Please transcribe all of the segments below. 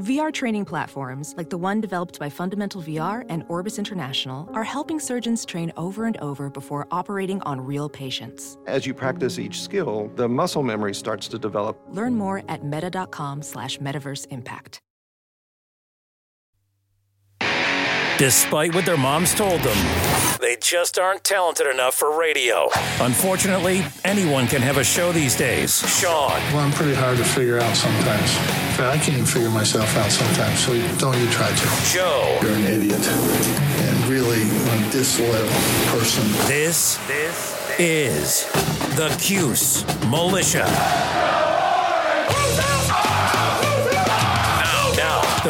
VR training platforms, like the one developed by Fundamental VR and Orbis International, are helping surgeons train over and over before operating on real patients. As you practice each skill, the muscle memory starts to develop. Learn more at meta.com slash metaverse impact. Despite what their moms told them, they just aren't talented enough for radio. Unfortunately, anyone can have a show these days. Sean, Well, I'm pretty hard to figure out sometimes. In I can't even figure myself out sometimes, so don't you try to. Joe, You're an idiot. And really a disloyal person. this, this is the Cuse Militia.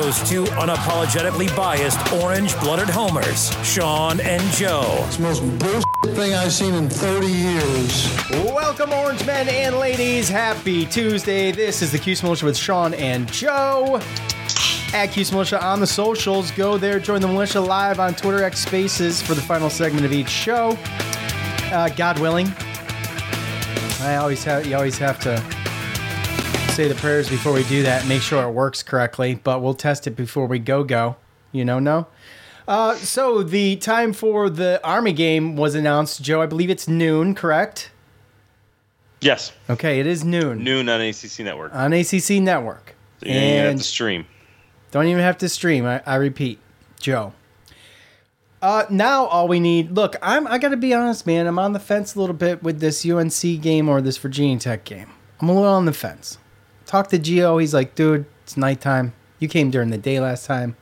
Now, now, those two unapologetically biased orange-blooded homers, Sean and Joe. It's the most bullshit thing I've seen in 30 years. Welcome, Orange Men and ladies. Happy Tuesday. This is the Cuse Militia with Sean and Joe. At Cuse Militia on the socials. Go there, join the militia live on Twitter X Spaces for the final segment of each show. Uh, God willing. I always have you always have to say the prayers before we do that. Make sure it works correctly, but we'll test it before we go go. You know, no. Uh, so the time for the Army game was announced. Joe, I believe it's noon, correct? Yes, Okay, it is noon noon on ACC Network. on ACC Network. So you don't even have and to stream. don't even have to stream. I, I repeat, Joe. Uh, now all we need. Look, I'm. I gotta be honest, man. I'm on the fence a little bit with this UNC game or this Virginia Tech game. I'm a little on the fence. Talk to Gio. He's like, dude, it's nighttime. You came during the day last time.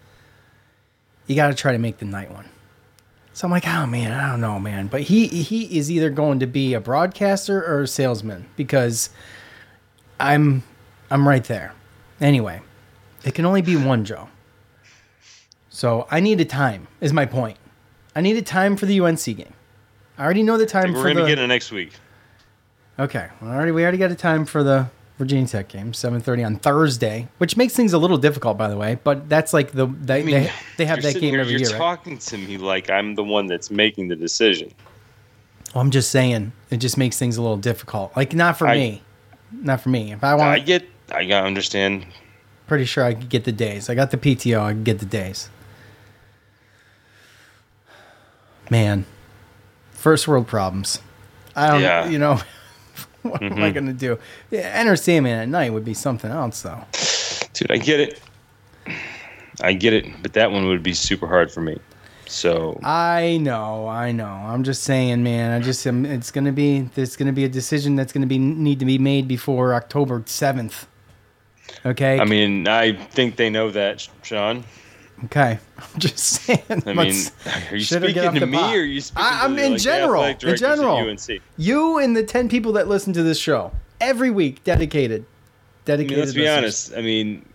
You got to try to make the night one. So I'm like, oh man, I don't know, man. But he he is either going to be a broadcaster or a salesman because I'm I'm right there. Anyway, it can only be one Joe. So I need a time. Is my point. I need a time for the UNC game. I already know the time for the UN. We're gonna the. get it next week. Okay, well, already we already got a time for the Virginia Tech game, seven thirty on Thursday, which makes things a little difficult, by the way. But that's like the they I mean, they, they have that game here, every You're year. right? talking to me like I'm the one that's making the decision. Well, I'm just saying it just makes things a little difficult. Like not for I- me, not for me. If I want, I get, I gotta understand. pretty sure I could get the days. I got the PTO. I could get the days. Man, first world problems. I don't. Yeah. You know, what am I mm-hmm. gonna do? Yeah, Enter Sandman at night would be something else, though. Dude, I get it. I get it, but that one would be super hard for me. So I know, I know. I'm just saying, man. I just am. It's gonna be. There's gonna be a decision that's gonna be need to be made before October seventh. Okay. I mean, I think they know that, Sean. Okay. I'm just saying. I mean, are you I speaking to me pot? or are you speaking I, I'm the, in like, general. In general. You and the ten people that listen to this show every week, dedicated, I dedicated. mean, let's be listeners. honest. I mean,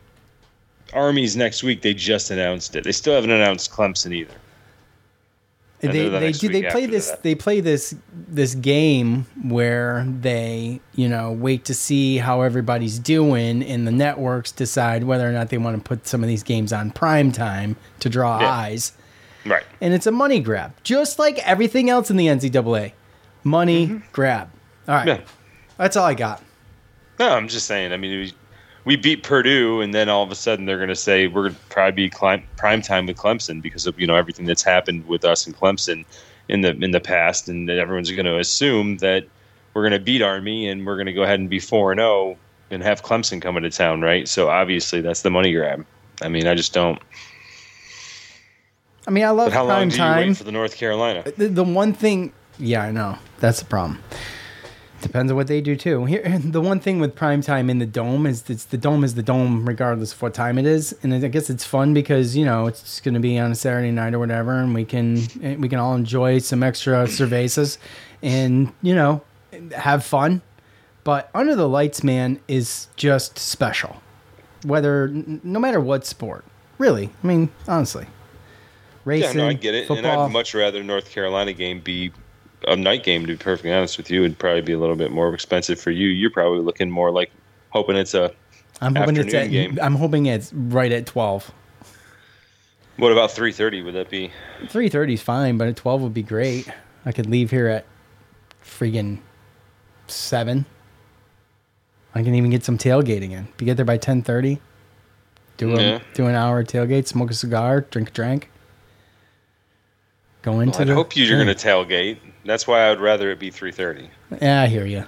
Army's next week. They just announced it. They still haven't announced Clemson either. They the they do they play this that. they play this this game where they you know wait to see how everybody's doing and the networks decide whether or not they want to put some of these games on prime time to draw Yeah. eyes Right. and it's a money grab just like everything else in the NCAA money grab all right Mm-hmm. Yeah. that's all I got No, I'm just saying. I mean, we, beat Purdue, and then all of a sudden they're going to say we're going to probably be clim- prime time with Clemson because of you know everything that's happened with us and Clemson in the in the past, and then everyone's going to assume that we're going to beat Army and we're going to go ahead and be four and zero and have Clemson coming to town, right? So obviously that's the money grab. I mean, I just don't. I mean I love But how long prime do you time wait for the North Carolina? the, the one thing yeah i know that's the problem depends on what they do too. Here the one thing with prime time in the dome is it's the dome is the dome regardless of what time it is. And i guess it's fun because you know it's going to be on a saturday night or whatever and we can eh, we can all enjoy some extra cervezas and you know have fun. But under the lights man is just special. Whether no matter what sport. Really. I mean honestly. Yeah, racing no, I get it, and I'd much rather North Carolina game be a night game. To be perfectly honest with you, it'd probably be a little bit more expensive for you. You're probably looking more like hoping it's a. I'm hoping it's at, game. I'm hoping it's right at 12. What about 3:30? Would that be? 3:30 is fine, but at 12 would be great. I could leave here at friggin' 7. I can even get some tailgating in. If you get there by 10:30, Do a Yeah. do an hour tailgate, smoke a cigar, drink a drink. Go into I hope you're going to tailgate. That's why I would rather it be 3:30. Yeah, I hear you.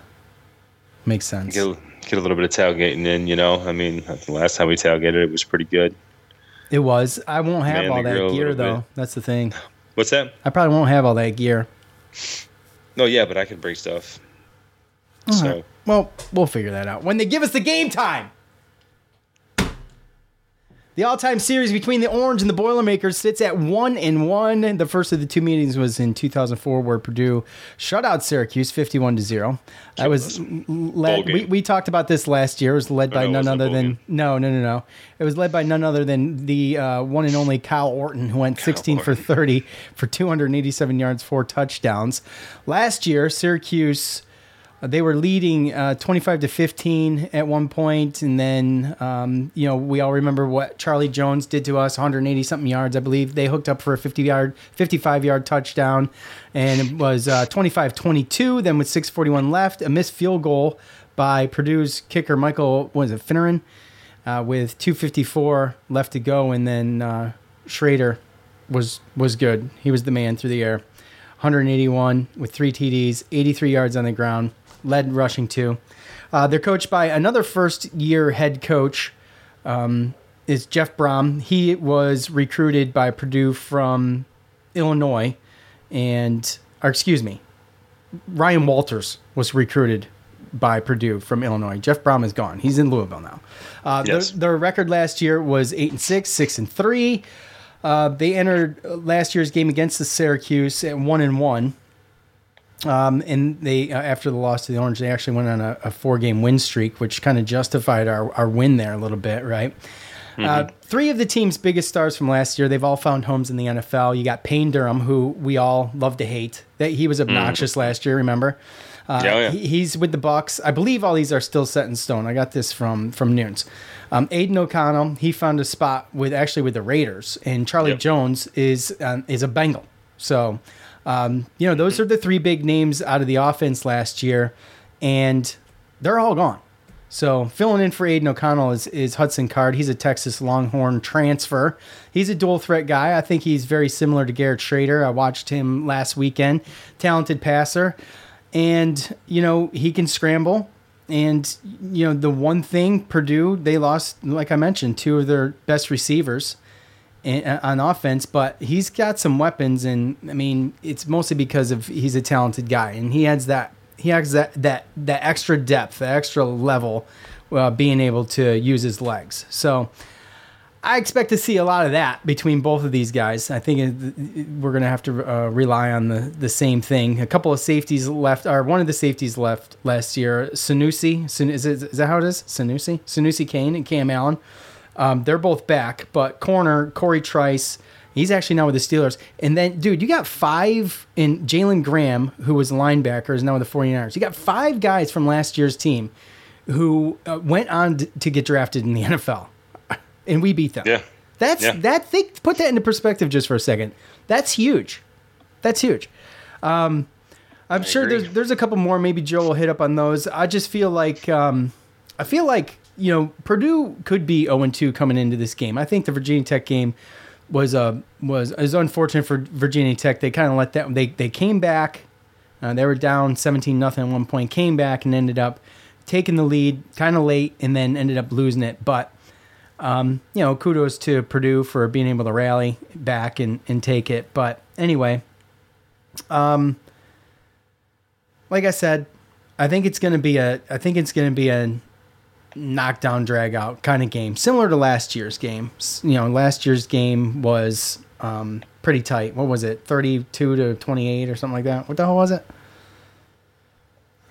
Makes sense. Get a, get a little bit of tailgating in. You know, I mean, the last time we tailgated, it was pretty good. It was. I won't have Man all that gear though. bit. That's the thing. What's that? I probably won't have all that gear. No, yeah, but I can bring stuff. So Well, we'll figure that out when they give us the game time. The all-time series between the Orange and the Boilermakers sits at one and one. The first of the two meetings was in 2004, where Purdue shut out Syracuse 51 to zero. I was led. We, we talked about this last year. It was led by no, none other than game. no, no, no, no. It was led by none other than the uh, one and only Kyle Orton, who went 16 for 30 for 287 yards, four touchdowns. Last year, Syracuse. Uh, They were leading uh, 25 to 15 at one point, and then um, you know we all remember what Charlie Jones did to us, 180 something yards, I believe. They hooked up for a 50 yard, 55 yard touchdown, and it was 25 22. Then with 6:41 left, a missed field goal by Purdue's kicker Michael was it Fineran, uh, with 2:54 left to go, and then uh, Shrader was was good. He was the man through the air. 181 with three TDs, 83 yards on the ground, led rushing two. Uh, they're coached by another first year head coach, um, is Jeff Brohm. He was recruited by Purdue from Illinois, and, or excuse me, Ryan Walters was recruited by Purdue from Illinois. Jeff Brohm is gone. He's in Louisville now. Uh, Yes. their, their record last year was eight and six, six and three. Uh, they entered last year's game against the Syracuse at one and one. Um, and they uh, after the loss to the Orange, they actually went on a, a four game win streak, which kind of justified our, our win there a little bit, right? Uh, three of the team's biggest stars from last year, they've all found homes in the NFL. You got Payne Durham, who we all love to hate. That he was obnoxious last year. Remember? Uh, Yeah, oh, yeah. he- he's with the Bucks. I believe all these are still set in stone. I got this from from Nunes. Um, Aidan O'Connell, he found a spot with actually with the Raiders, and Charlie Yep. Jones is um, is a Bengal. So, um, you know, those are the three big names out of the offense last year, and they're all gone. So filling in for Aidan O'Connell is, is Hudson Card. He's a Texas Longhorn transfer. He's a dual threat guy. I think he's very similar to Garrett Shrader. I watched him last weekend. Talented passer. And, you know, he can scramble. And, you know, the one thing Purdue, they lost, like I mentioned, two of their best receivers on offense, but he's got some weapons. And, I mean, it's mostly because of he's a talented guy. And he adds that he has that that that extra depth, that extra level, uh, being able to use his legs. So I expect to see a lot of that between both of these guys. I think we're going to have to uh, rely on the the same thing. A couple of safeties left, or one of the safeties left last year. Sanoussi, San, is, it, is that how it is? Sanoussi, Sanoussi Kane and Cam Allen. Um, they're both back, but corner Cory Trice. He's actually now with the Steelers. And then, dude, you got five in Jalen Graham, who was linebacker, is now with the 49ers. You got five guys from last year's team who uh, went on to get drafted in the NFL. And we beat them. Yeah. That's Yeah. that think put that into perspective just for a second. That's huge. That's huge. Um, I'm sure agree. there's there's a couple more. Maybe Joe will hit up on those. I just feel like um, I feel like you know Purdue could be 0 2 coming into this game. I think the Virginia Tech game was uh, was is unfortunate for Virginia Tech. They kind of let that they they came back. Uh, they were down 17 nothing at one point. Came back and ended up taking the lead kind of late, and then ended up losing it. But um, you know, kudos to Purdue for being able to rally back and, and take it. But anyway, um, like I said, I think it's gonna be a I think it's gonna be a knockdown drag out kind of game, similar to last year's game. You know, last year's game was um, pretty tight. What was it, thirty two to twenty eight or something like that? What the hell was it?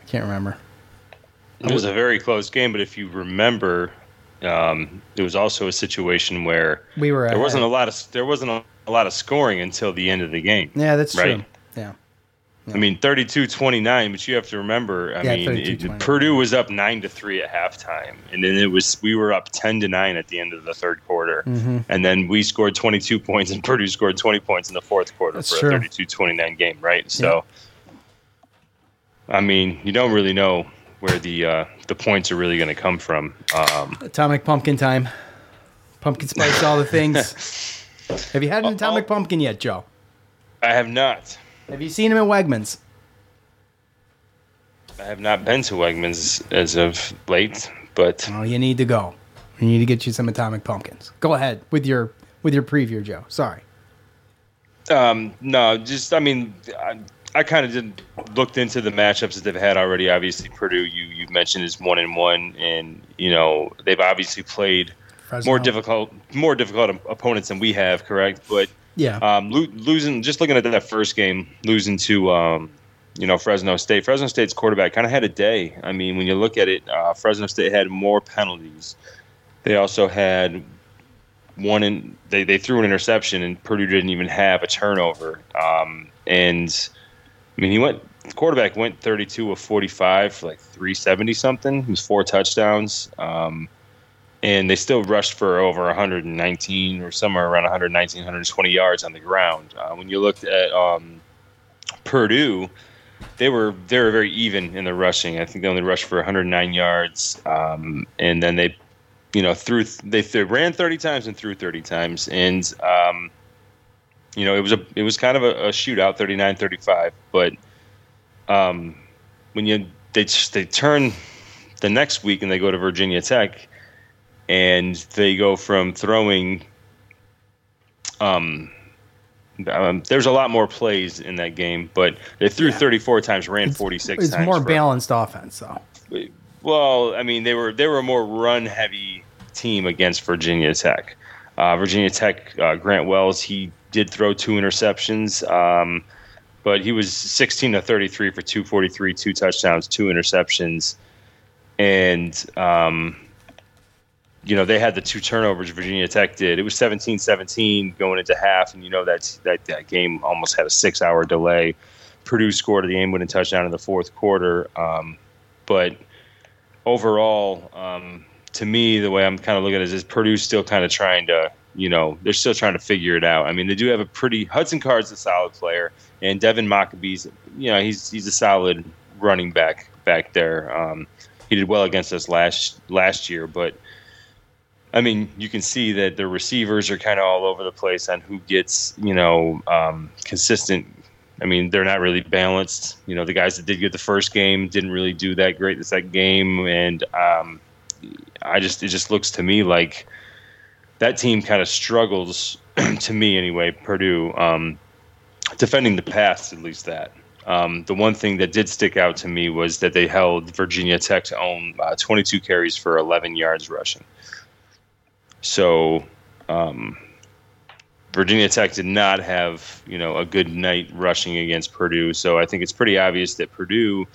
I can't remember. It was a very close game, but if you remember, um, it was also a situation where We were there wasn't a lot of there wasn't a, a lot of scoring until the end of the game. Yeah, that's Right. true. Yeah. I mean, 32-29, but you have to remember, I Yeah, mean, it, Purdue was up 9 to 3 at halftime, and then it was we were up 10 to 9 at the end of the third quarter. Mm-hmm. And then we scored 22 points and Purdue scored 20 points in the fourth quarter That's for true. a 32-29 game, right? So I mean, you don't really know where the uh, the points are really going to come from. Um, Atomic Pumpkin time. Pumpkin spice, all the things. Have you had an atomic Oh. pumpkin yet, Joe? I have not. Have you seen him at Wegmans? I have not been to Wegmans as of late, but Oh, you need to go. You need to get you some atomic pumpkins. Go ahead with your with your preview, Joe. Sorry. Um, no, just I mean, I, I kind of didn't looked into the matchups that they've had already. Obviously, Purdue, you you mentioned is one and one, and you know they've obviously played Fresno. more difficult more difficult opponents than we have, correct? But Yeah. um, lo- losing just looking at that first game, losing to um, you know Fresno State. Fresno State's quarterback kind of had a day. I mean, when you look at it, uh, Fresno State had more penalties. They also had one in they, they threw an interception and Purdue didn't even have a turnover. Um, and I mean he went quarterback went 32 of 45 for like 370 something. It was four touchdowns. Um, and they still rushed for over 119 or somewhere around 119 120 yards on the ground. Uh, when you looked at um, Purdue, they were they were very even in the rushing. I think they only rushed for 109 yards, um, and then they, you know, threw they, they ran 30 times and threw 30 times, and um, you know it was a it was kind of a, a shootout, 39-35. But um, when you they they turn the next week and they go to Virginia Tech, and they go from throwing. Um, um, there's a lot more plays in that game, but they threw 34 times, ran 46 It's times. more balanced offense, though. well, I mean, they were they were a more run heavy team against Virginia Tech. Uh, Virginia Tech, uh, Grant Wells, he did throw two interceptions, um, but he was 16 to 33 for 243, two touchdowns, two interceptions, and um, you know they had the two turnovers Virginia Tech did. It was 17-17 going into half, and you know that's that that game almost had a six hour delay. Purdue scored the game winning touchdown in the fourth quarter. Um, but overall, um, to me, the way I'm kind of looking at it is Purdue's still kind of trying to, you know, they're still trying to figure it out. I mean, they do have a pretty Hudson Card's a solid player, and Devin Mockobee's, you know, he's he's a solid running back back there. Um, he did well against us last last year, but I mean, you can see that the receivers are kind of all over the place on who gets, you know, um, consistent. I mean, they're not really balanced. You know, the guys that did get the first game didn't really do that great the second game, and um, I just it just looks to me like that team kind of struggles to me anyway. Purdue um, defending the pass, at least that. Um, the one thing that did stick out to me was that they held Virginia Tech to own uh, 22 carries for 11 yards rushing. So, um, Virginia Tech did not have you know a good night rushing against Purdue. So I think it's pretty obvious that Purdue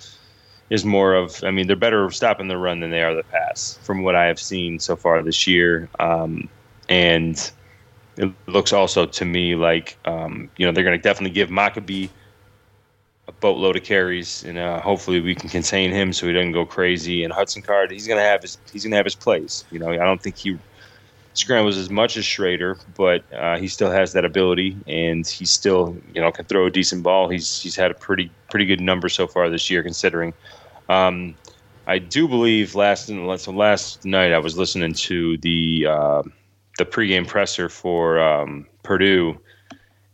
is more of. I mean, they're better stopping the run than they are the pass, from what I have seen so far this year. Um, and it looks also to me like um, you know they're going to definitely give Mockobee a boatload of carries, and uh, hopefully we can contain him so he doesn't go crazy. And Hudson Card, he's going to have his he's going to have his plays. You know, I don't think he scrambles as much as Shrader, but uh, he still has that ability, and he still you know can throw a decent ball. He's he's had a pretty pretty good number so far this year, considering. Um, I do believe last and so last night I was listening to the uh, the pregame presser for um, Purdue,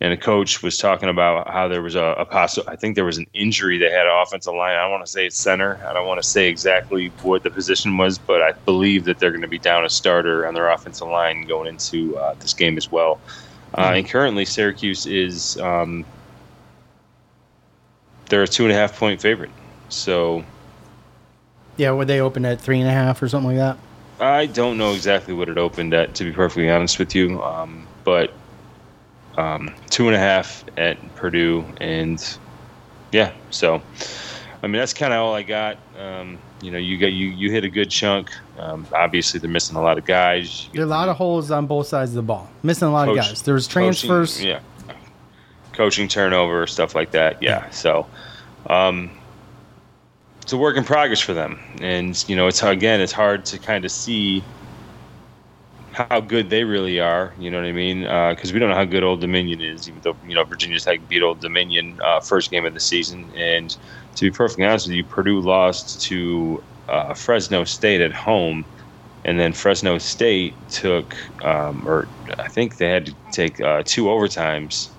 and the coach was talking about how there was a, a possible. I think there was an injury they had an offensive line. I don't want to say it's center. I don't want to say exactly what the position was, but I believe that they're going to be down a starter on their offensive line going into uh, this game as well. Uh, and currently, Syracuse is um, they're a two and a half point favorite. So Yeah, would they open at three and a half or something like that? I don't know exactly what it opened at, to be perfectly honest with you. Um, but um, two and a half at Purdue, and yeah, so I mean that's kind of all I got. Um, you know, you got you you hit a good chunk. Um, obviously, they're missing a lot of guys. There are a lot of holes on both sides of the ball. Missing a lot of guys. There was coaching- transfers. yeah, coaching turnover, stuff like that. Yeah, so um, it's a work in progress for them, and you know, it's again, it's hard to kind of see how good they really are. You know what I mean? Because we don't know how good Old Dominion is, even though you know Virginia Tech beat Old Dominion uh, first game of the season. And to be perfectly honest with you, Purdue lost to uh, Fresno State at home and then Fresno State took, um, or I think they had to take uh, two overtimes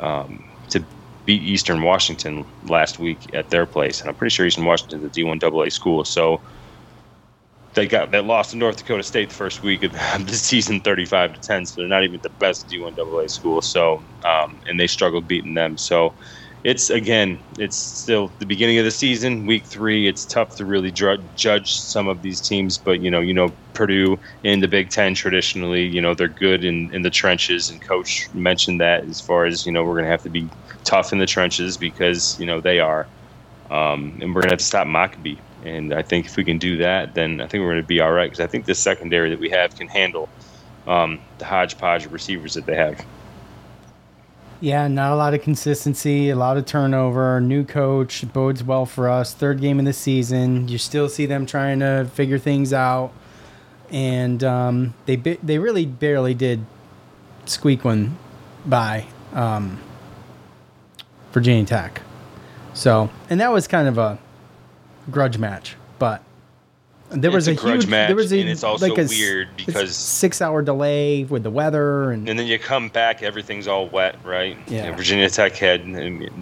um, to beat Eastern Washington last week at their place, and I'm pretty sure Eastern Washington is a D1 AA school. So they got they lost to North Dakota State the first week of the season, 35 to 10. So they're not even the best D1 AA school. So um, and they struggled beating them. So it's again, it's still the beginning of the season, week three. It's tough to really dr- judge some of these teams, but you know, you know, Purdue in the Big Ten traditionally, you know, they're good in, in the trenches, and Coach mentioned that as far as you know, we're going to have to be tough in the trenches because you know they are, um, and we're going to have to stop Mockobee. And I think if we can do that, then I think we're going to be all right because I think the secondary that we have can handle um, the hodgepodge of receivers that they have. Yeah, not a lot of consistency, a lot of turnover. New coach bodes well for us. Third game of the season, you still see them trying to figure things out, and um, they they really barely did squeak one by um, Virginia Tech. So, and that was kind of a grudge match, but there was a, a grudge huge, match, there was a, and it's also like a weird because- six hour delay with the weather and And then you come back, everything's all wet, right? Yeah. And Virginia Tech had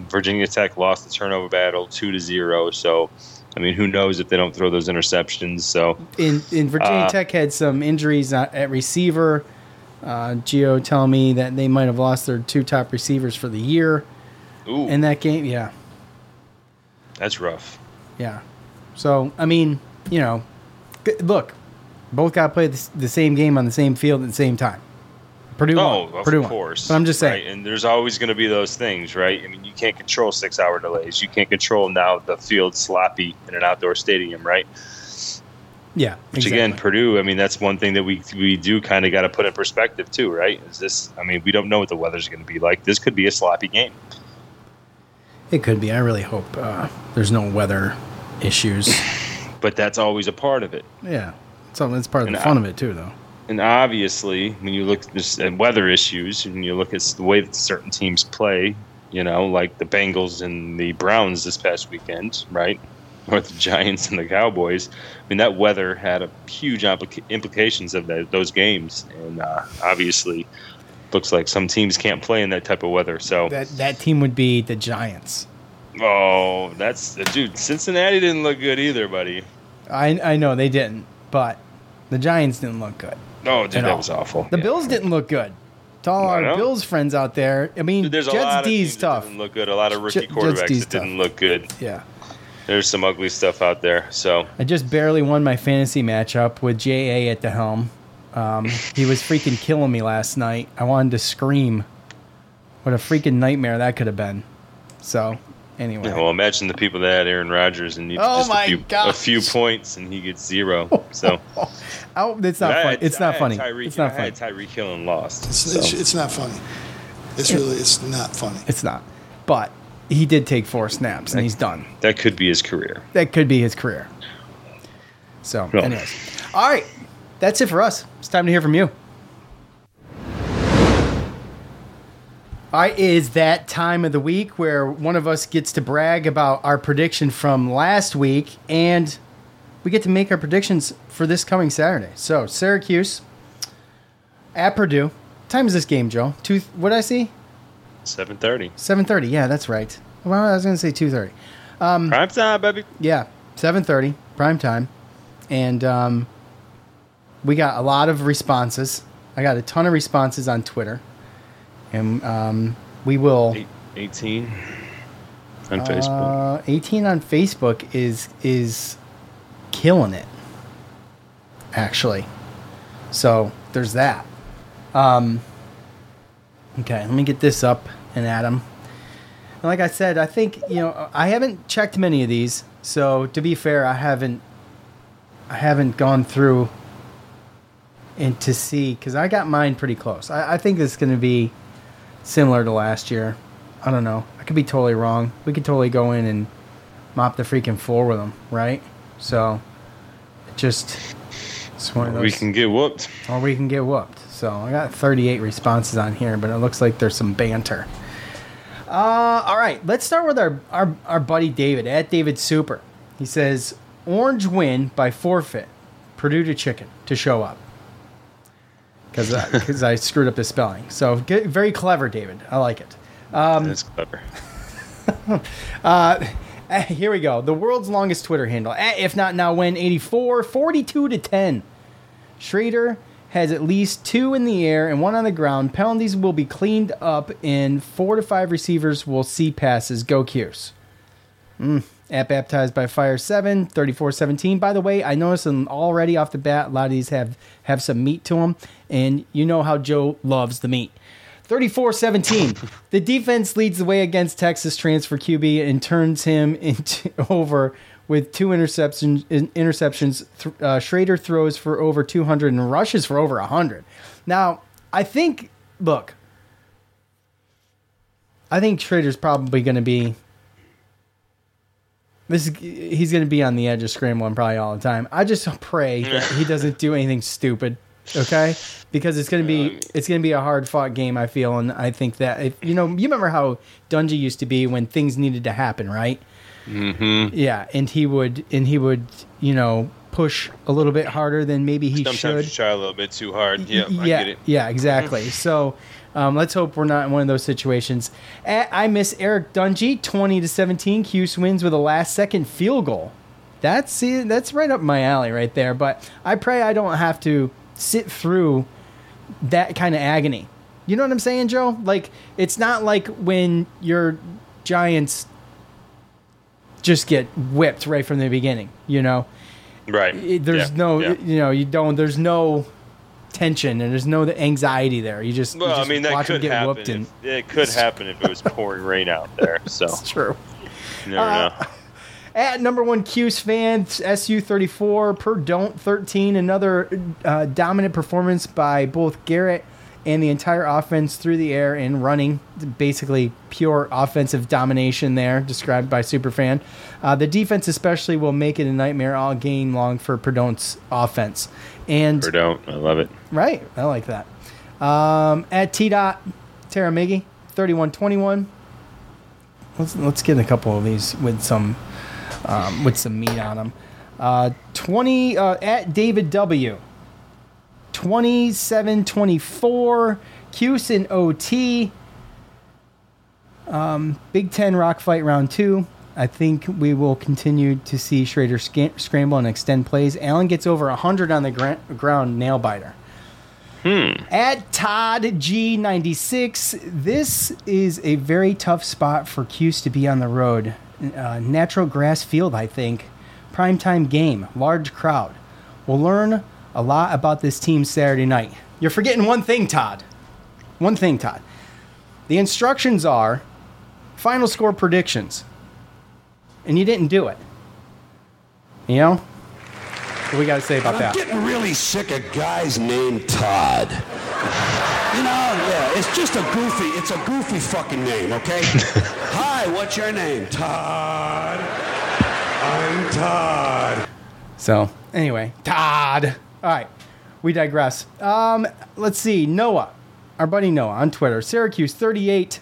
Virginia Tech lost the turnover battle two to zero. So, I mean, who knows if they don't throw those interceptions? So, in in Virginia Uh, Tech had some injuries at, at receiver. Uh, Geo telling me that they might have lost their two top receivers for the year ooh, in that game. Yeah, that's rough. yeah. So I mean, you know, look, both got to play the, same game on the same field at the same time. Purdue Oh, won. of Purdue won. course. But I'm just saying. Right? And there's always going to be those things, right? I mean, you can't control six-hour delays. You can't control now the field sloppy in an outdoor stadium, right? Yeah, Which exactly. again, Purdue. I mean, that's one thing that we we do kind of got to put in perspective too, right? Is this? I mean, we don't know what the weather's going to be like. This could be a sloppy game. it could be. I really hope uh, there's no weather issues. but that's always a part of it. yeah, so that's part of the fun I- of it too, though. And obviously, when you look just at weather issues and you look at the way that certain teams play, you know, like the Bengals and the Browns this past weekend, right? Or the Giants and the Cowboys. I mean, that weather had a huge implica- implications of that, those games, and uh, obviously, looks like some teams can't play in that type of weather. So, That that team would be the Giants. Oh, that's dude. Cincinnati didn't look good either, buddy. I I know they didn't, but the Giants didn't look good. Oh, dude, that all. was awful. The Yeah. Bills didn't look good. To all our. Bills friends out there, I mean, Dude, there's a Jets lot of D's tough. didn't look good. A lot of rookie Jets quarterbacks that didn't look good. Yeah, There's some ugly stuff out there. So I just barely won my fantasy matchup with JA at the helm. Um, he was freaking killing me last night. I wanted to scream. What a freaking nightmare that could have been. So, anyway. Yeah, well, imagine the people that had Aaron Rodgers and needs Oh just my a few, a few points and he gets zero. Oh, so oh, it's not I funny. It's not funny. Tyreek- It's not I funny. had Tyreek Hill and lost. It's, So, it's, it's not funny. It's really it's not funny. It's not. But he did take four snaps and he's done. that could be his career. That could be his career. So, No. anyways. All right. That's it for us. It's time to hear from you. Right, it is that time of the week where one of us gets to brag about our prediction from last week, and we get to make our predictions for this coming Saturday. So, Syracuse at Purdue. What time is this game, Joe? Two. What did I see? Seven thirty. Seven thirty. Yeah, that's right. Well, I was going to say two thirty. Prime time, baby. Yeah, seven thirty, prime time, and um, we got a lot of responses. I got a ton of responses on Twitter, and um, we will. eighteen on Facebook. Uh, Eighteen on Facebook is is killing it, actually. So there's that. Um, okay, let me get this up and Adam. And like I said, I think you know I haven't checked many of these. So to be fair, I haven't I haven't gone through and to see because I got mine pretty close. I, I think it's going to be similar to last year. I don't know. I could be totally wrong. We could totally go in and mop the freaking floor with them, right? So just it's one of those we can get whooped. or we can get whooped. So I got 38 responses on here, but it looks like there's some banter. Uh, all right, let's start with our, our, our buddy David at David Super. He says, Orange win by forfeit. Purdue to chicken to show up because because I screwed up the spelling. So get, very clever, David. I like it. Um, That's clever. Eh, Here we go. The world's longest Twitter handle. Eh, If not now, when 84, 42 to 10. Shrader has at least two in the air and one on the ground. Penalties will be cleaned up, and four to five receivers will see passes. Go Cuse. Mm. At Baptized by Fire 7, 34 17. By the way, I noticed them already off the bat. A lot of these have, have some meat to them, and you know how Joe loves the meat. 34 17. The defense leads the way against Texas transfer QB and turns him into, over with two interceptions. Interceptions. Uh, Shrader throws for over 200 and rushes for over 100. Now, I think, look, I think Shrader's probably going to be. This he's going to be on the edge of scrambling probably all the time. I just pray that he doesn't do anything stupid, okay? Because it's going to be it's going to be a hard fought game. I feel, and I think that if you know, you remember how Dungey used to be when things needed to happen, right? Mm-hmm. Yeah, and he would and he would you know push a little bit harder than maybe he Sometimes should. you try a little bit too hard. Yeah, I yeah, get it. yeah, exactly. so um, let's hope we're not in one of those situations. Eh, I miss Eric Dungey, twenty to seventeen. Cuse wins with a last second field goal. That's see, that's right up my alley right there. But I pray I don't have to sit through that kind of agony. You know what I'm saying, Joe? Like it's not like when your Giants just get whipped right from the beginning. You know, Right. there's Yeah, no yeah. you know you don't there's no tension and there's no anxiety there you just, you Well, I mean that could get happen. whooped and it could happen if it was pouring rain out there. So it's true you never Uh, know. at number one Cuse fans SU 34 per don't 13 another uh, dominant performance by both Garrett and the entire offense through the air and running basically pure offensive domination there described by Superfan uh, the defense especially will make it a nightmare all game long for Perdon't's offense and Or don't. I love it. Right. I like that. Um, at T dot Tara Miggy, 3121. Let's let's get a couple of these with some um, with some meat on them. Uh, 20 uh, at David W. 2724 Cuse and OT. Um, Big Ten Rock Fight Round 2. I think we will continue to see Shrader sca- scramble and extend plays. Allen gets over 100 on the gra- ground, nail biter. Hmm. At Todd G96, this is a very tough spot for Cuse to be on the road. Uh, natural grass field, I think. Primetime game, large crowd. We'll learn a lot about this team Saturday night. You're forgetting one thing, Todd. One thing, Todd. The instructions are final score predictions. And you didn't do it. You know? What we got to say about that? I'm getting really sick of guys named Todd. You know, yeah, it's just a goofy, it's a goofy fucking name, okay? Hi, what's your name? Todd. I'm Todd. So anyway, Todd. All right, we digress. Um, let's see. Noah, our buddy Noah on Twitter. Syracuse 38,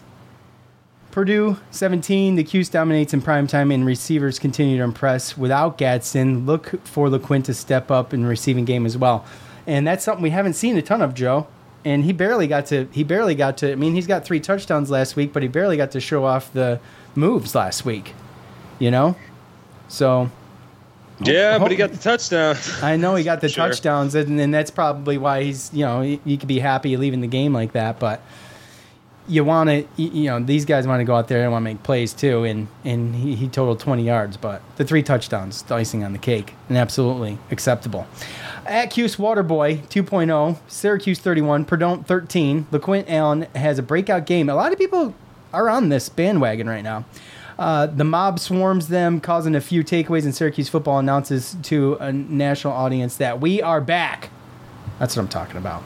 Purdue 17. The Cuse dominates in primetime, and receivers continue to impress. Without Gadsden, look for LeQuint to step up in receiving game as well. And that's something we haven't seen a ton of, Joe. And he barely got to. He barely got to. I mean, he's got three touchdowns last week, but he barely got to show off the moves last week. You know, so Yeah, but he got the touchdown. I know he got the Sure. touchdowns, and, and that's probably why he's you know he, he could be happy leaving the game like that. But you want to you know these guys want to go out there and want to make plays too, and and he, he totaled 20 yards, but the three touchdowns, the icing on the cake, and absolutely acceptable. At Cuse Waterboy 2.0, Syracuse 31, Perdon't 13. LeQuint Allen has a breakout game. A lot of people are on this bandwagon right now. Uh, the mob swarms them, causing a few takeaways, and Syracuse football announces to a national audience that we are back. That's what I'm talking about.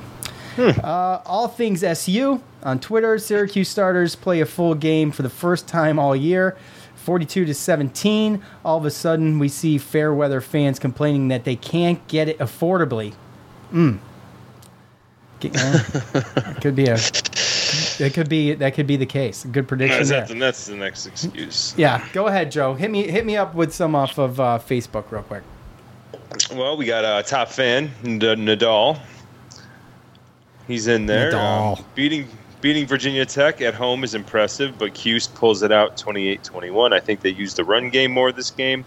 Uh, all things SU on Twitter. Syracuse starters play a full game for the first time all year. 42 to 17. All of a sudden, we see fair weather fans complaining that they can't get it affordably. Mm. Get- uh, it could be a. It could be that could be the case. Good prediction That's, there. that's, that's the next excuse. Yeah, go ahead, Joe. Hit me hit me up with some off of uh, Facebook real quick. Well, we got a uh, top fan Nadal. He's in there. Nadal. Um, beating beating Virginia Tech at home is impressive, but Cuse pulls it out 28-21. I think they used the run game more this game.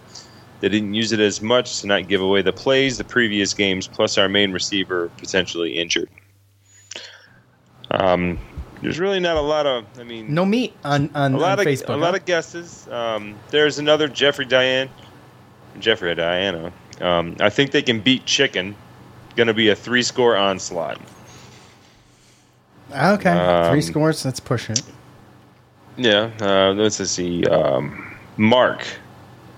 They didn't use it as much to not give away the plays the previous games, plus our main receiver potentially injured. Um, there's really not a lot of. I mean, No meat on on, a lot on of Facebook. a lot of guesses. Um, there's another Jeffrey Diane, Jeffrey Diana. Um, I think they can beat Chicken. Going to be a three score onslaught. okay, um, three scores. Let's push it. Yeah, uh, let's see. Um, Mark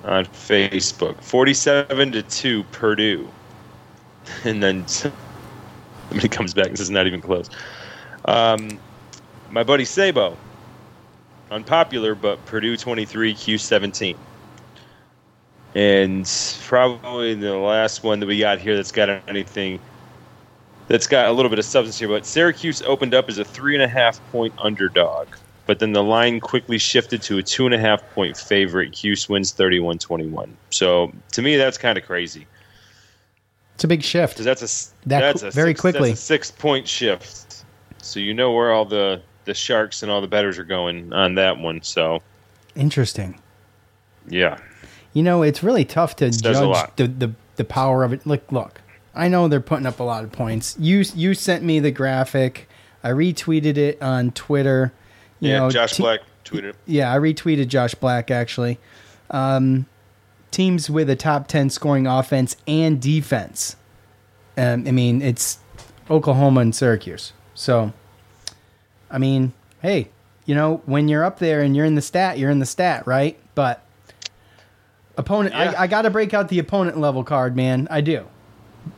on Facebook, forty-seven to two Purdue, and then somebody comes back and says not even close. Um, my buddy Sabo, unpopular, but Purdue twenty-three, Q seventeen, and probably the last one that we got here that's got anything. That's got a little bit of substance here, but Syracuse opened up as a three and a half point underdog but then the line quickly shifted to a two and a half point favorite. Cuse wins 31 21. So to me, that's kind of crazy It's a big shift. that's a That that's a very six, quickly. that's a six point shift. So you know where all the the sharks and all the betters are going on that one. So Interesting. yeah, You know, it's really tough to judge the, the the power of it. Look, look. I know they're putting up a lot of points. You you sent me the graphic. I retweeted it on Twitter. You yeah. know, Josh te- Black tweeted. Yeah, I retweeted Josh Black actually. Um, teams with a top ten scoring offense and defense. Um, I mean, it's Oklahoma and Syracuse. So, I mean, hey, you know, when you're up there and you're in the stat, you're in the stat, right? But opponent, Yeah. I, I got to break out the opponent level card, man. I do.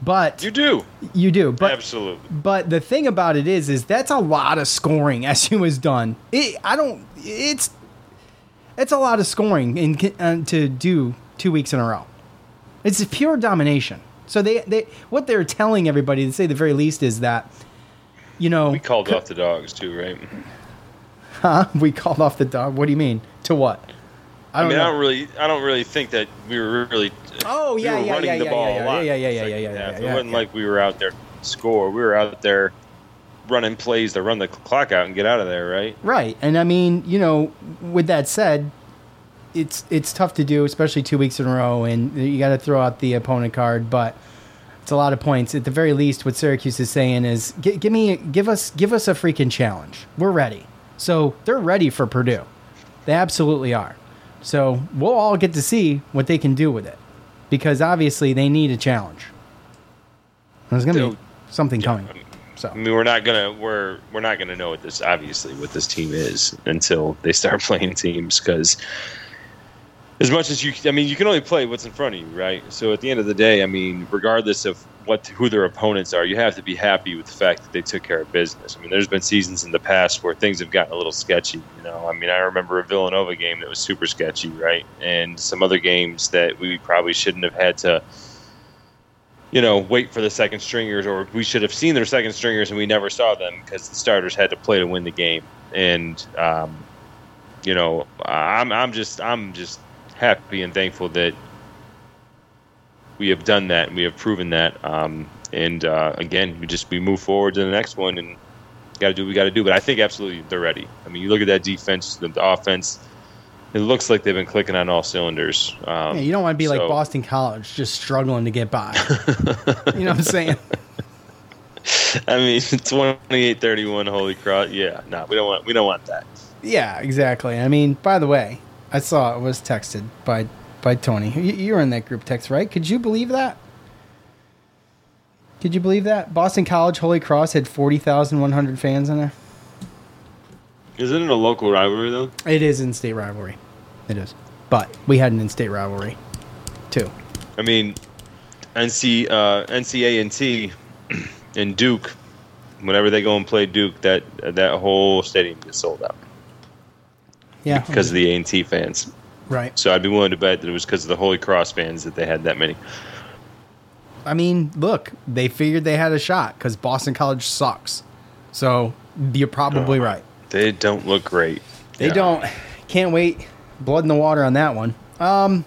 But You do you do. But absolutely. but the thing about it is, is that's a lot of scoring. SU has done. It, I don't. It's it's a lot of scoring in uh, to do two weeks in a row. It's pure domination. So they they what they're telling everybody to say the very least is that you know We called off the dogs too, right? huh? we called off the dog. What do you mean? To what? I I, don't mean, know. I don't really, I don't really think that we were really. Oh, yeah, yeah, running yeah, the yeah, ball yeah, a lot. yeah, yeah, yeah, yeah, yeah, yeah, It wasn't like we were out there score. We were out there running plays to run the clock out and get out of there, right? Right. And I mean, you know, with that said, it's it's tough to do, especially two weeks in a row, and you got to throw out the opponent card, but it's a lot of points. At the very least, what Syracuse is saying is, "Gi- give me, give us, give us a freaking challenge. We're ready. So they're ready for Purdue. They absolutely are. So we'll all get to see what they can do with it, because obviously they need a challenge. There's gonna be something coming. So I mean, we're not gonna we're we're not gonna know what this obviously what this team is until they start playing teams because as much as you, I mean, you can only play what's in front of you, right? So at the end of the day, I mean, regardless of what who their opponents are, you have to be happy with the fact that they took care of business. I mean, there's been seasons in the past where things have gotten a little sketchy. You know, I mean, I remember a Villanova game that was super sketchy, right? And some other games that we probably shouldn't have had to you know, wait for the second stringers, or we should have seen their second stringers and we never saw them because the starters had to play to win the game. And um, you know, I'm I'm just I'm just happy and thankful that we have done that and we have proven that. Um, and uh, again, we just we move forward to the next one and got to do what we got to do. But I think absolutely they're ready. I mean, you look at that defense, the, the offense. It looks like they've been clicking on all cylinders. Um, Yeah, you don't want to be like Boston College, just struggling to get by. you know what I'm saying? I mean, 28-31, Holy Cross. Yeah, no, we don't want we don't want that. Yeah, exactly. I mean, by the way, I saw it was texted by by Tony. You, were in that group text, right? Could you believe that? Could you believe that Boston College Holy Cross had forty thousand one hundred fans in there? Isn't it a local rivalry though? It is in state rivalry. It is, but we had an in-state rivalry too. I mean, NC uh, NCA and T and Duke. Whenever they go and play Duke, that that whole stadium gets sold out Yeah, because of the A and T fans. right. So I'd be willing to bet that it was because of the Holy Cross fans that they had that many. I mean, look, they figured they had a shot because Boston College sucks. So you're probably right. They don't look great. They Yeah. don't. Can't wait. Blood in the water on that one. Um.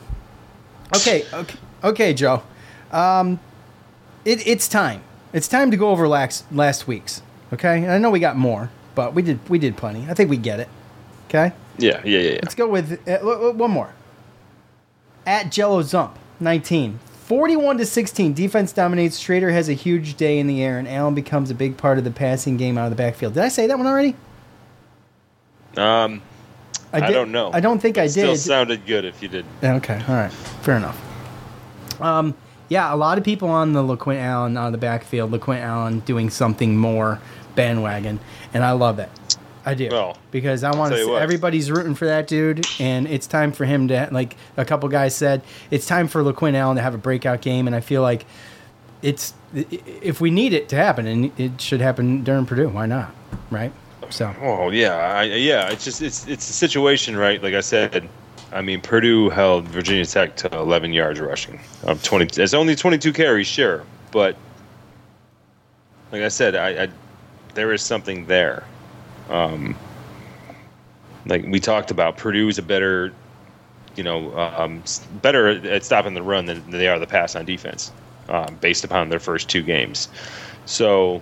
Okay. Okay. Okay, Joe. It, it's time. It's time to go over last last week's. Okay, and I know we got more, but we did we did plenty. I think we get it. Okay, Yeah, yeah, yeah. yeah. let's go with uh, one more. At Jello Zump, 19. 41 to 16, defense dominates. Shrader has a huge day in the air, and Allen becomes a big part of the passing game out of the backfield. Did I say that one already? Um, I, did- don't know. I don't think I did. It Still sounded good if you did. Okay, all right, fair enough. Um, yeah, a lot of people on the LeQuint Allen on the backfield, LeQuint Allen doing something more bandwagon, and I love it. I do Well, because I want to. See, everybody's rooting for that dude, and it's time for him to like a couple guys said. It's time for LeQuint Allen to have a breakout game, and I feel like it's if we need it to happen, and it should happen during Purdue. Why not? Right? So Oh yeah, I, yeah. It's just it's it's a situation, right? Like I said, I mean Purdue held Virginia Tech to 11 yards rushing. Um, 20. It's only 22 carries, sure, but like I said, I, I there is something there. Um, like we talked about, Purdue is a better, you know, um, better at stopping the run than they are the pass on defense, um, based upon their first two games. So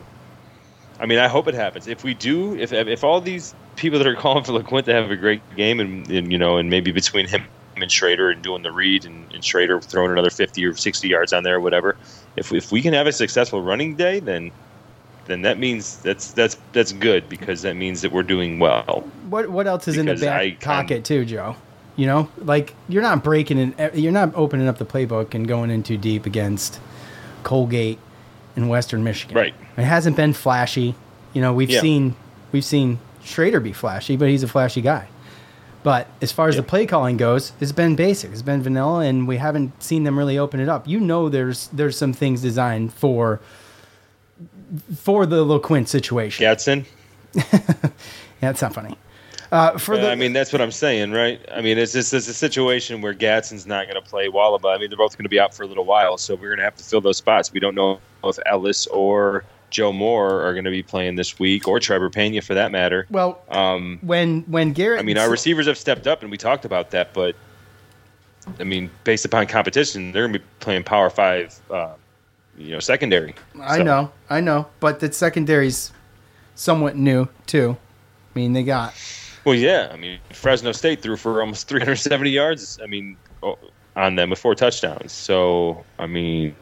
I mean, I hope it happens. If we do, if if all these people that are calling for LeQuint to have a great game, and, and you know, and maybe between him and Shrader and doing the read, and, and Shrader throwing another fifty or sixty yards on there, or whatever. If if we can have a successful running day, then then that means that's that's that's good because that means that we're doing well. what what else is in the Because I back kind- pocket too, Joe? You know, like you're not breaking and You're not opening up the playbook and going in too deep against Colgate and Western Michigan. Right. It hasn't been flashy. You know, we've Yeah. seen we've seen Shrader be flashy, but he's a flashy guy. But as far as the play calling goes, it's been basic. It's been vanilla, and we haven't seen them really open it up. You know, there's there's some things designed for for the LeQuint situation. Gadsden. Yeah, it's not funny. Uh, for the, I mean, that's what I'm saying, right? I mean, it's just it's a situation where Gadsden's not going to play Wallaba. I mean, they're both going to be out for a little while, so we're going to have to fill those spots. We don't know if Ellis or Joe Moore are going to be playing this week, or Trebor Pena for that matter. well, Um, when when Garrett, I mean, our receivers have stepped up, and we talked about that, but I mean, based upon competition, they're going to be playing Power Five, uh, you know, secondary. I So- know, I know, but the secondary's somewhat new too. I mean, they got Well, yeah. I mean, Fresno State threw for almost 370 yards. I mean, oh, on them with four touchdowns. So, I mean,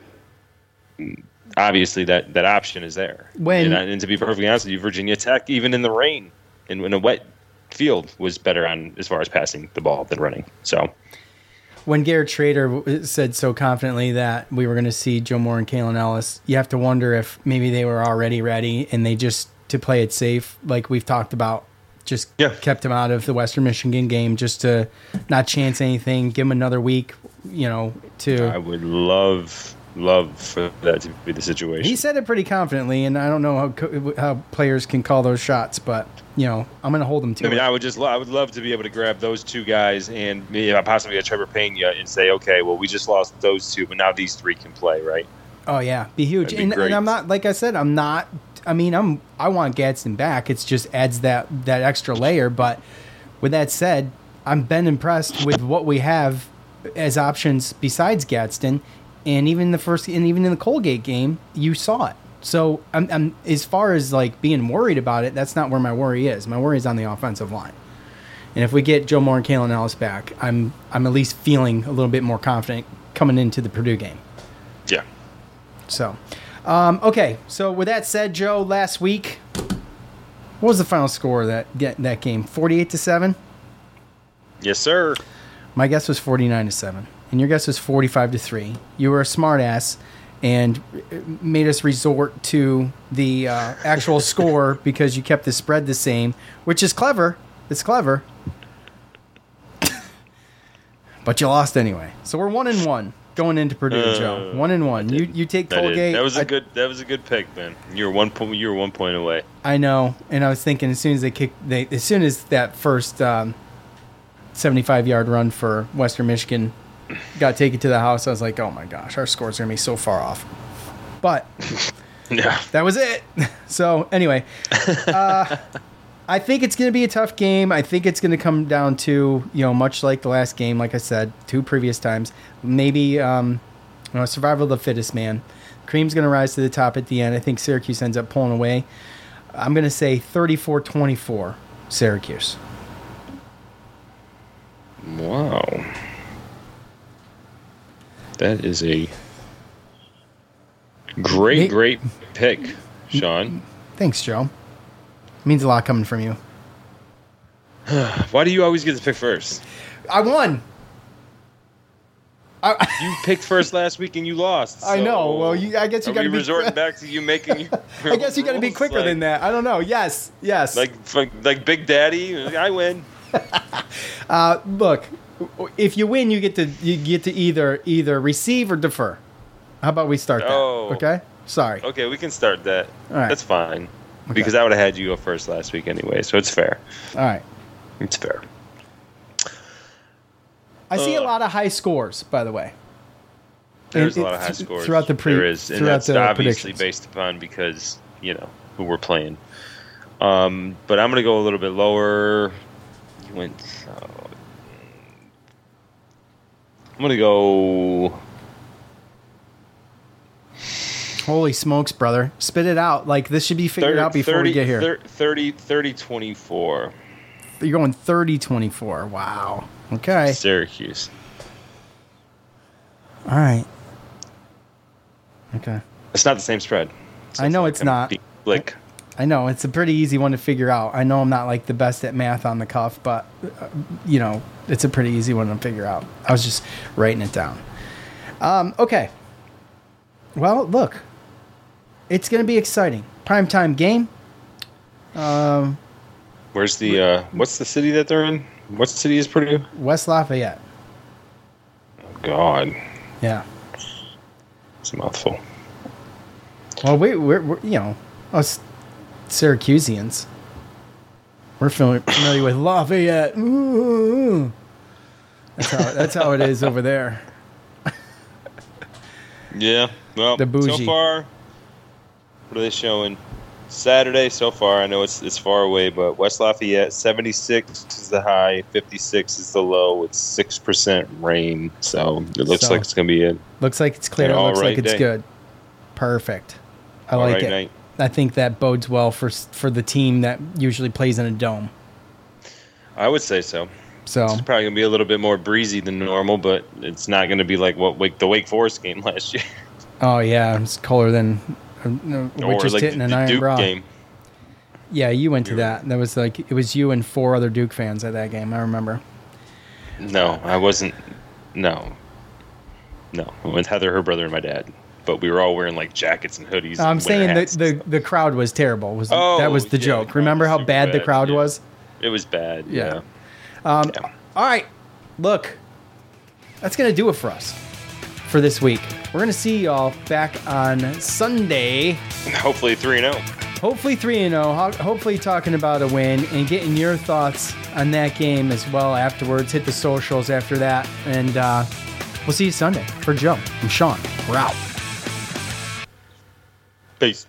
obviously that that option is there. When- and, I- and to be perfectly honest with you, Virginia Tech, even in the rain and in a wet field, was better on as far as passing the ball than running. So, when Garrett Shrader w- said so confidently that we were going to see Joe Moore and Kalen Ellis. You have to wonder if maybe they were already ready and they just to play it safe, like we've talked about, just Yeah. kept him out of the Western Michigan game just to not chance anything, give him another week, you know, to I would love love for that to be the situation. He said it pretty confidently, and I don't know how co- how players can call those shots, but you know I'm going to hold them to I mean, it. I would just, lo- I would love to be able to grab those two guys and maybe uh, possibly a Trebor Pena and say, okay, well, we just lost those two, but now these three can play, right? oh yeah, be huge. Be and, and I'm not like I said, I'm not. I mean, I'm I want Gadsden back. It's just adds that that extra layer. But with that said, I'm been impressed with what we have as options besides Gadsden, and even the first and even in the Colgate game, you saw it. So I'm, I'm as far as like being worried about it, that's not where my worry is. My worry is on the offensive line. And if we get Joe Moore and Kalen Ellis back, I'm I'm at least feeling a little bit more confident coming into the Purdue game. Yeah. So, um, okay. So with that said, Joe, last week, what was the final score of that get that game? Forty-eight to seven. Yes, sir. My guess was forty-nine to seven, and your guess was forty-five to three. You were a smartass and made us resort to the uh, actual score because you kept the spread the same, which is clever. It's clever. but you lost anyway. So we're one and one going into Purdue, Joe. One and one. You you take Colgate. that was a I- good. That was a good pick, man. You're one point. You were one point away. I know, and I was thinking as soon as they kick, they as soon as that first um, seventy-five yard run for Western Michigan got taken to the house, I was like, oh my gosh, our scores are gonna be so far off. But Yeah. that was it. So anyway, uh, I think it's gonna be a tough game. I think it's gonna come down to you know much like the last game, like I said two previous times, maybe um, You know, survival of the fittest, man. Cream's going to rise to the top at the end. I think Syracuse ends up pulling away. I'm going to say 34 24, Syracuse. Wow. That is a great, great pick, Sean. Thanks, Joe. Means a lot coming from you. Why do you always get to pick first? I won. I, You picked first last week and you lost. I know. Well, you- I guess you gotta we be- resorting back to you making. I guess you got to be quicker Like- than that. I don't know. Yes, yes. Like, like, like Big Daddy, I win. Uh, look, if you win, you get to you get to either either receive or defer. How about we start that? Oh. Okay. Sorry. Okay, we can start that. All right. That's fine. Because I would have had you go first last week anyway, so it's fair. All right. It's fair. I see a lot of high scores, by the way. There's And a lot of it- high scores. throughout the pre- there is, and that's obviously based upon because you know who we're playing. Um, but I'm gonna go a little bit lower. You went. Uh, I'm gonna go. Holy smokes, brother! Spit it out. Like this should be figured 30, out before we get here. 30, 30, 30 24. You're going 30-24. Wow. Okay. Syracuse. All right. Okay. It's not the same spread. So I know it's not. Like I know it's a pretty easy one to figure out. I know I'm not like the best at math on the cuff, but uh, you know it's a pretty easy one to figure out. I was just writing it down. Um, okay. Well, look, it's going to be exciting. Primetime game. where's the uh, what's the city that they're in? What city is Purdue? West Lafayette. Oh God, Yeah. it's a mouthful. Well, we, we're, we're you know us Syracuseans. We're familiar with Lafayette. Ooh. That's how that's how it is over there. Yeah. Well, The so far, what are they showing? Saturday so far. I know it's it's far away, but West Lafayette, seventy six is the high, fifty six is the low. It's six percent rain, so it looks So- like it's gonna be it. Looks like it's clear. It looks all like it's day. good. Perfect. I all like right it. night. I think that bodes well for for the team that usually plays in a dome. I would say so. So It's probably gonna be a little bit more breezy than normal, but it's not gonna be like what Wake the Wake Forest game last year, oh yeah, it's colder than uh, no, or which is like hitting the, an the iron Duke bra. game. Yeah, you went to that. That was like it was you and four other Duke fans at that game. I remember. No, I wasn't. No, no. With Heather, her brother, and my dad. But we were all wearing like jackets and hoodies. I'm and saying that the the crowd was terrible. Was Oh, that was the yeah, joke? Remember how super bad the crowd yeah. was? it was bad. Yeah. Yeah. Um, All right, look, that's gonna do it for us for this week. We're gonna see y'all back on Sunday. Hopefully three and oh. zero. Hopefully three and zero. Hopefully talking about a win and getting your thoughts on that game as well afterwards. Hit the socials after that, and uh, we'll see you Sunday. For Joe, I'm Sean. We're out. Peace.